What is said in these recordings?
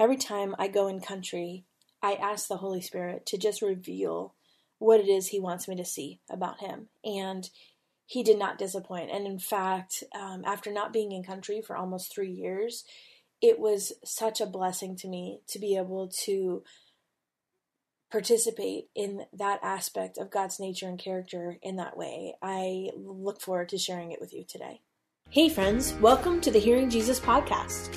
every time I go in country, I ask the Holy Spirit to just reveal what it is He wants me to see about Him. And He did not disappoint. And in fact, um, after not being in country for almost three years, it was such a blessing to me to be able to participate in that aspect of God's nature and character in that way. I look forward to sharing it with you today. Hey, friends, welcome to the Hearing Jesus podcast.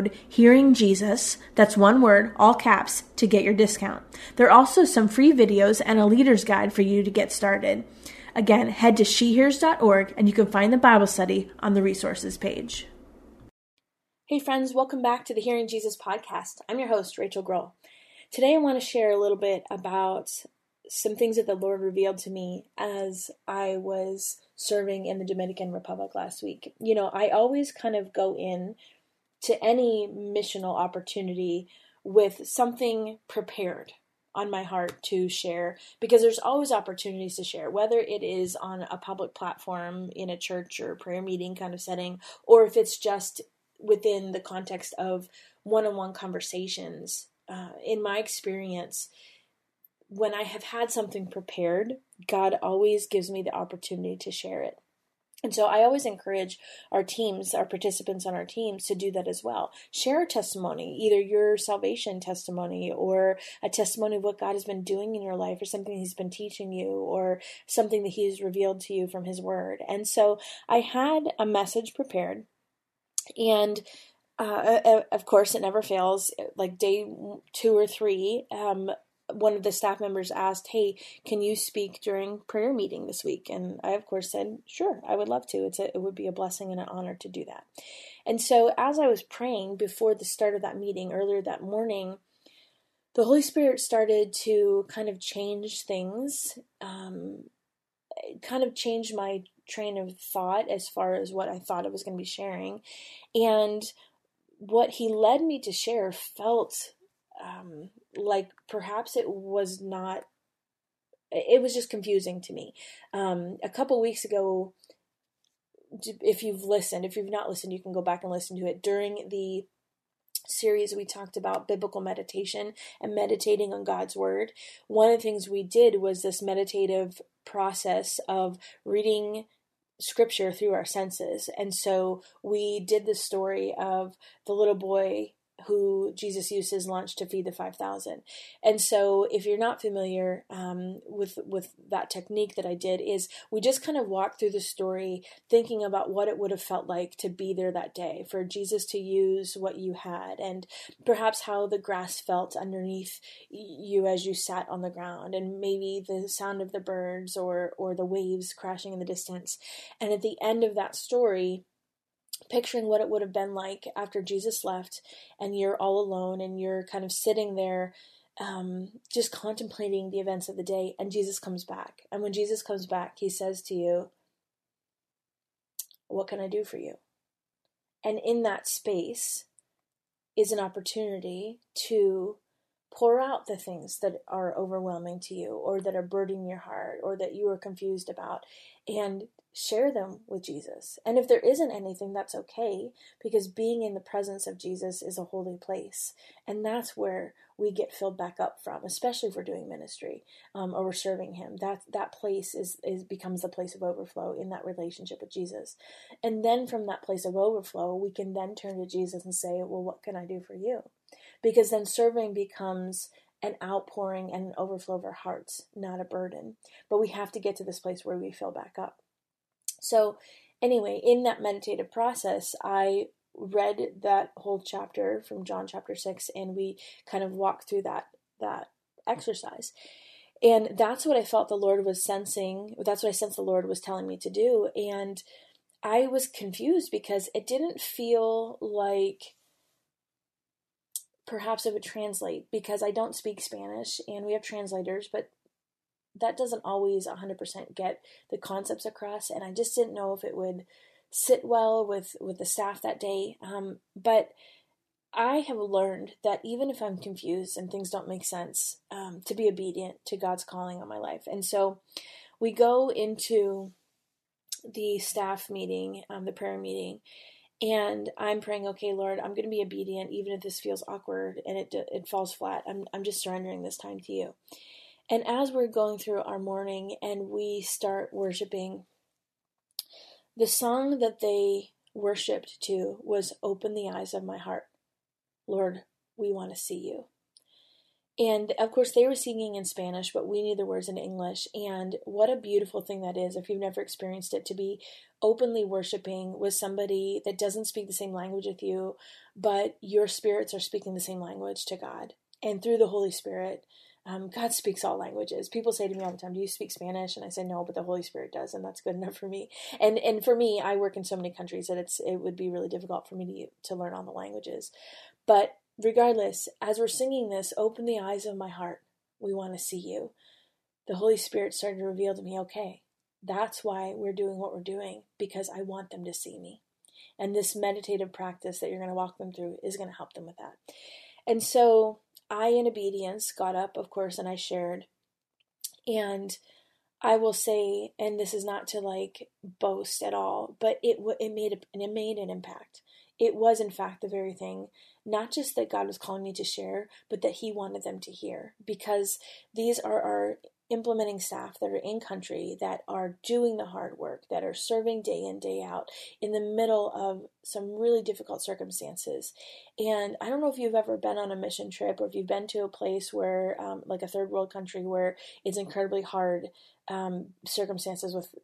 code Hearing Jesus, that's one word, all caps, to get your discount. There are also some free videos and a leader's guide for you to get started. Again, head to shehears.org and you can find the Bible study on the resources page. Hey, friends, welcome back to the Hearing Jesus podcast. I'm your host, Rachael Groll. Today, I want to share a little bit about some things that the Lord revealed to me as I was serving in the Dominican Republic last week. You know, I always kind of go in to any missional opportunity with something prepared on my heart to share because there's always opportunities to share, whether it is on a public platform in a church or prayer meeting kind of setting, or if it's just within the context of one on one conversations. Uh, in my experience, when I have had something prepared, God always gives me the opportunity to share it. And so I always encourage our teams, our participants on our teams to do that as well. Share a testimony, either your salvation testimony or a testimony of what God has been doing in your life or something he's been teaching you or something that he's revealed to you from his word. And so I had a message prepared and uh, of course, it never fails. Like day two or three, um, one of the staff members asked, "Hey, can you speak during prayer meeting this week?" And I, of course, said, "Sure, I would love to. It's a, it would be a blessing and an honor to do that." And so, as I was praying before the start of that meeting earlier that morning, the Holy Spirit started to kind of change things, um, kind of change my train of thought as far as what I thought I was going to be sharing, and what He led me to share felt um, like perhaps it was not it was just confusing to me. Um, a couple weeks ago if you've listened if you've not listened you can go back and listen to it. During the series we talked about biblical meditation and meditating on God's word. One of the things we did was this meditative process of reading scripture through our senses. And so we did the story of the little boy who Jesus used his lunch to feed the 5,000. And so, if you're not familiar um, with, with that technique that I did, is we just kind of walk through the story thinking about what it would have felt like to be there that day, for Jesus to use what you had, and perhaps how the grass felt underneath you as you sat on the ground, and maybe the sound of the birds or, or the waves crashing in the distance. And at the end of that story, picturing what it would have been like after Jesus left and you're all alone and you're kind of sitting there um, just contemplating the events of the day and Jesus comes back. And when Jesus comes back, he says to you, What can I do for you? And in that space is an opportunity to pour out the things that are overwhelming to you or that are burdening your heart or that you are confused about and share them with Jesus. And if there isn't anything, that's okay because being in the presence of Jesus is a holy place. And that's where we get filled back up from, especially if we're doing ministry um, or we're serving Him. That, that place is, is becomes the place of overflow in that relationship with Jesus. And then from that place of overflow, we can then turn to Jesus and say, Well, what can I do for you? Because then serving becomes an outpouring and an overflow of our hearts, not a burden. But we have to get to this place where we fill back up. So, anyway, in that meditative process, I read that whole chapter from John chapter 6 and we kind of walked through that that exercise. And that's what I felt the Lord was sensing. That's what I sensed the Lord was telling me to do. And I was confused because it didn't feel like perhaps it would translate because I don't speak Spanish and we have translators, but that doesn't always 100% get the concepts across and i just didn't know if it would sit well with with the staff that day um, but i have learned that even if i'm confused and things don't make sense um, to be obedient to god's calling on my life and so we go into the staff meeting um, the prayer meeting and I'm praying, okay, Lord, I'm going to be obedient, even if this feels awkward and it it falls flat. I'm I'm just surrendering this time to you. And as we're going through our morning and we start worshiping, the song that they worshiped to was Open the Eyes of My Heart. Lord, we want to see you. And of course, they were singing in Spanish, but we knew the words in English. And what a beautiful thing that is, if you've never experienced it, to be openly worshiping with somebody that doesn't speak the same language with you, but your spirits are speaking the same language to God. And through the Holy Spirit, um, God speaks all languages. People say to me all the time, "Do you speak Spanish?" And I say, "No, but the Holy Spirit does, and that's good enough for me." And and for me, I work in so many countries that it's it would be really difficult for me to to learn all the languages. But regardless, as we're singing this, open the eyes of my heart. We want to see you. The Holy Spirit started to reveal to me, okay, that's why we're doing what we're doing because I want them to see me. And this meditative practice that you're going to walk them through is going to help them with that. And so I, in obedience, got up, of course, and I shared. And I will say, and this is not to like boast at all, but it it made a, it made an impact. It was, in fact, the very thing, not just that God was calling me to share, but that He wanted them to hear, because these are our implementing staff that are in country that are doing the hard work, that are serving day in, day out in the middle of some really difficult circumstances. And I don't know if you've ever been on a mission trip or if you've been to a place where, um, like a third world country, where it's incredibly hard um, circumstances with,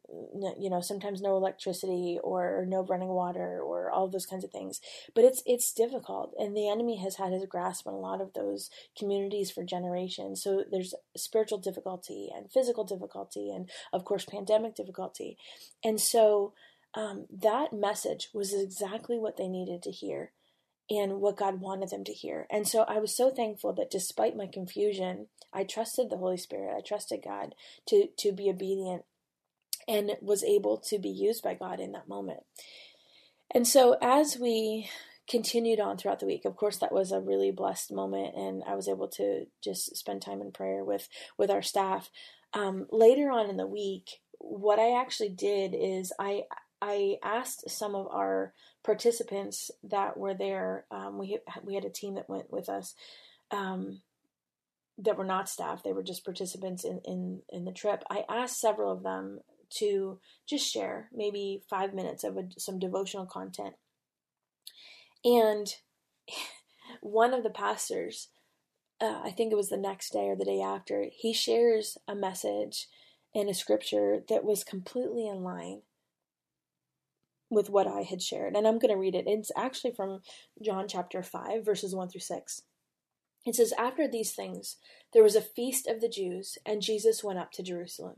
you know, sometimes no electricity or no running water or all those kinds of things. But it's it's difficult, and the enemy has had his grasp on a lot of those communities for generations. So there's spiritual difficulty and physical difficulty, and of course pandemic difficulty, and so. Um, that message was exactly what they needed to hear and what God wanted them to hear. And so I was so thankful that despite my confusion, I trusted the Holy Spirit. I trusted God to to be obedient and was able to be used by God in that moment. And so as we continued on throughout the week, of course that was a really blessed moment and I was able to just spend time in prayer with with our staff. Um, later on in the week, what I actually did is I I asked some of our participants that were there. Um, we we had a team that went with us um, that were not staff; they were just participants in, in in the trip. I asked several of them to just share maybe five minutes of a, some devotional content, and one of the pastors, uh, I think it was the next day or the day after, he shares a message in a scripture that was completely in line with what I had shared. And I'm going to read it. It's actually from John chapter 5, verses 1 through 6. It says, After these things, there was a feast of the Jews, and Jesus went up to Jerusalem.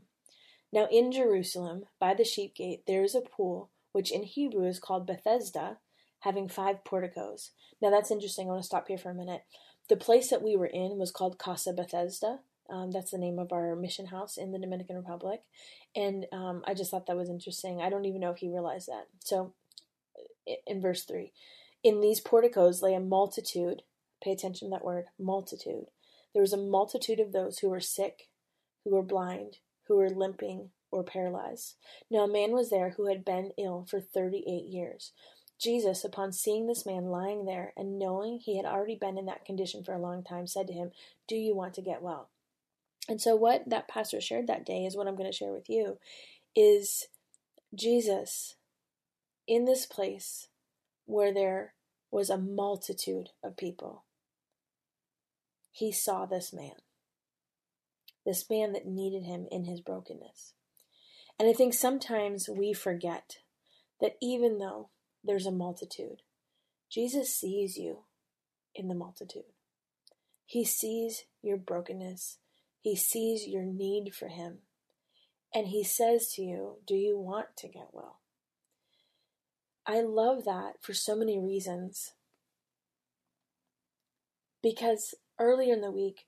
Now in Jerusalem, by the sheep gate, there is a pool, which in Hebrew is called Bethesda, having five porticos. Now that's interesting. I want to stop here for a minute. The place that we were in was called Casa Bethesda. Um, that's the name of our mission house in the Dominican Republic. And um, I just thought that was interesting. I don't even know if he realized that. So, in verse 3, in these porticos lay a multitude. Pay attention to that word, multitude. There was a multitude of those who were sick, who were blind, who were limping, or paralyzed. Now, a man was there who had been ill for 38 years. Jesus, upon seeing this man lying there and knowing he had already been in that condition for a long time, said to him, Do you want to get well? And so, what that pastor shared that day is what I'm going to share with you is Jesus in this place where there was a multitude of people. He saw this man, this man that needed him in his brokenness. And I think sometimes we forget that even though there's a multitude, Jesus sees you in the multitude. He sees your brokenness. He sees your need for Him. And He says to you, Do you want to get well? I love that for so many reasons. Because earlier in the week,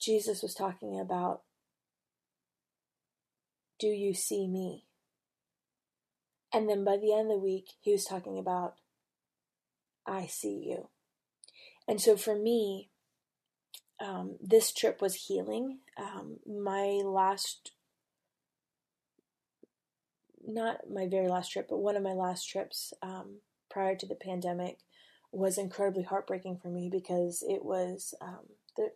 Jesus was talking about, Do you see me? And then by the end of the week, he was talking about, I see you. And so for me, um, this trip was healing. Um, my last, not my very last trip, but one of my last trips um, prior to the pandemic was incredibly heartbreaking for me because it was um, the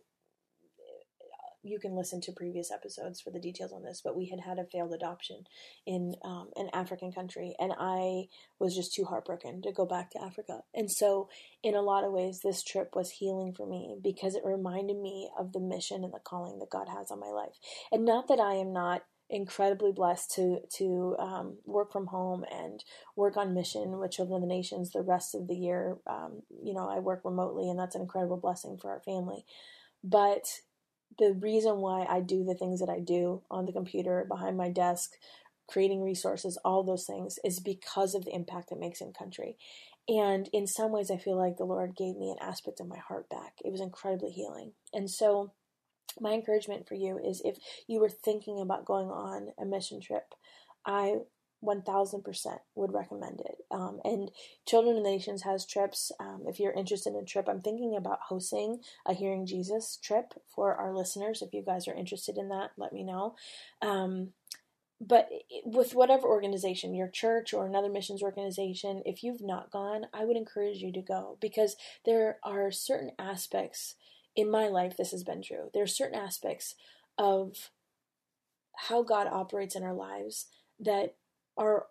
you can listen to previous episodes for the details on this, but we had had a failed adoption in um, an African country, and I was just too heartbroken to go back to Africa. And so, in a lot of ways, this trip was healing for me because it reminded me of the mission and the calling that God has on my life. And not that I am not incredibly blessed to to um, work from home and work on mission with Children of the Nations the rest of the year. Um, you know, I work remotely, and that's an incredible blessing for our family. But the reason why I do the things that I do on the computer, behind my desk, creating resources, all those things is because of the impact it makes in country. And in some ways, I feel like the Lord gave me an aspect of my heart back. It was incredibly healing. And so, my encouragement for you is if you were thinking about going on a mission trip, I 1000% would recommend it. Um, and Children of Nations has trips. Um, if you're interested in a trip, I'm thinking about hosting a Hearing Jesus trip for our listeners. If you guys are interested in that, let me know. Um, but with whatever organization, your church or another missions organization, if you've not gone, I would encourage you to go because there are certain aspects in my life, this has been true. There are certain aspects of how God operates in our lives that are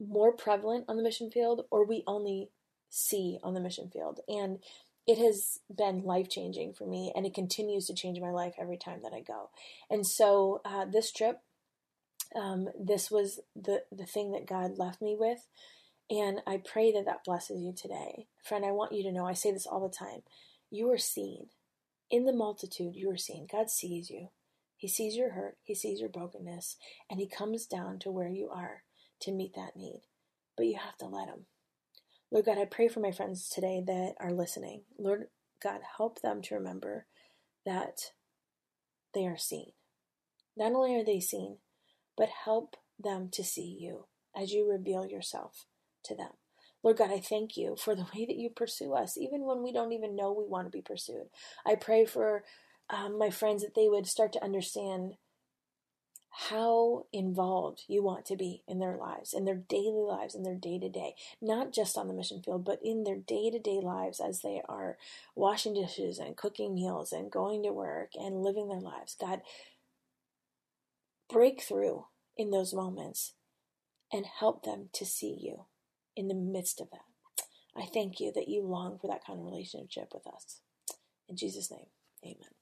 more prevalent on the mission field or we only see on the mission field. And it has been life changing for me and it continues to change my life every time that I go. And so uh, this trip, um, this was the, the thing that God left me with. And I pray that that blesses you today. Friend, I want you to know, I say this all the time. You are seen. In the multitude, you are seen. God sees you. He sees your hurt. He sees your brokenness. And He comes down to where you are to meet that need, but you have to let Him. Lord God, I pray for my friends today that are listening. Lord God, help them to remember that they are seen. Not only are they seen, but help them to see you as you reveal yourself to them. Lord God, I thank you for the way that you pursue us, even when we don't even know we want to be pursued. I pray for um, my friends that they would start to understand how involved you want to be in their lives, in their daily lives, in their day to day, not just on the mission field, but in their day to day lives as they are washing dishes and cooking meals and going to work and living their lives. God, break through in those moments and help them to see you in the midst of that. I thank you that you long for that kind of relationship with us. In Jesus' name, amen.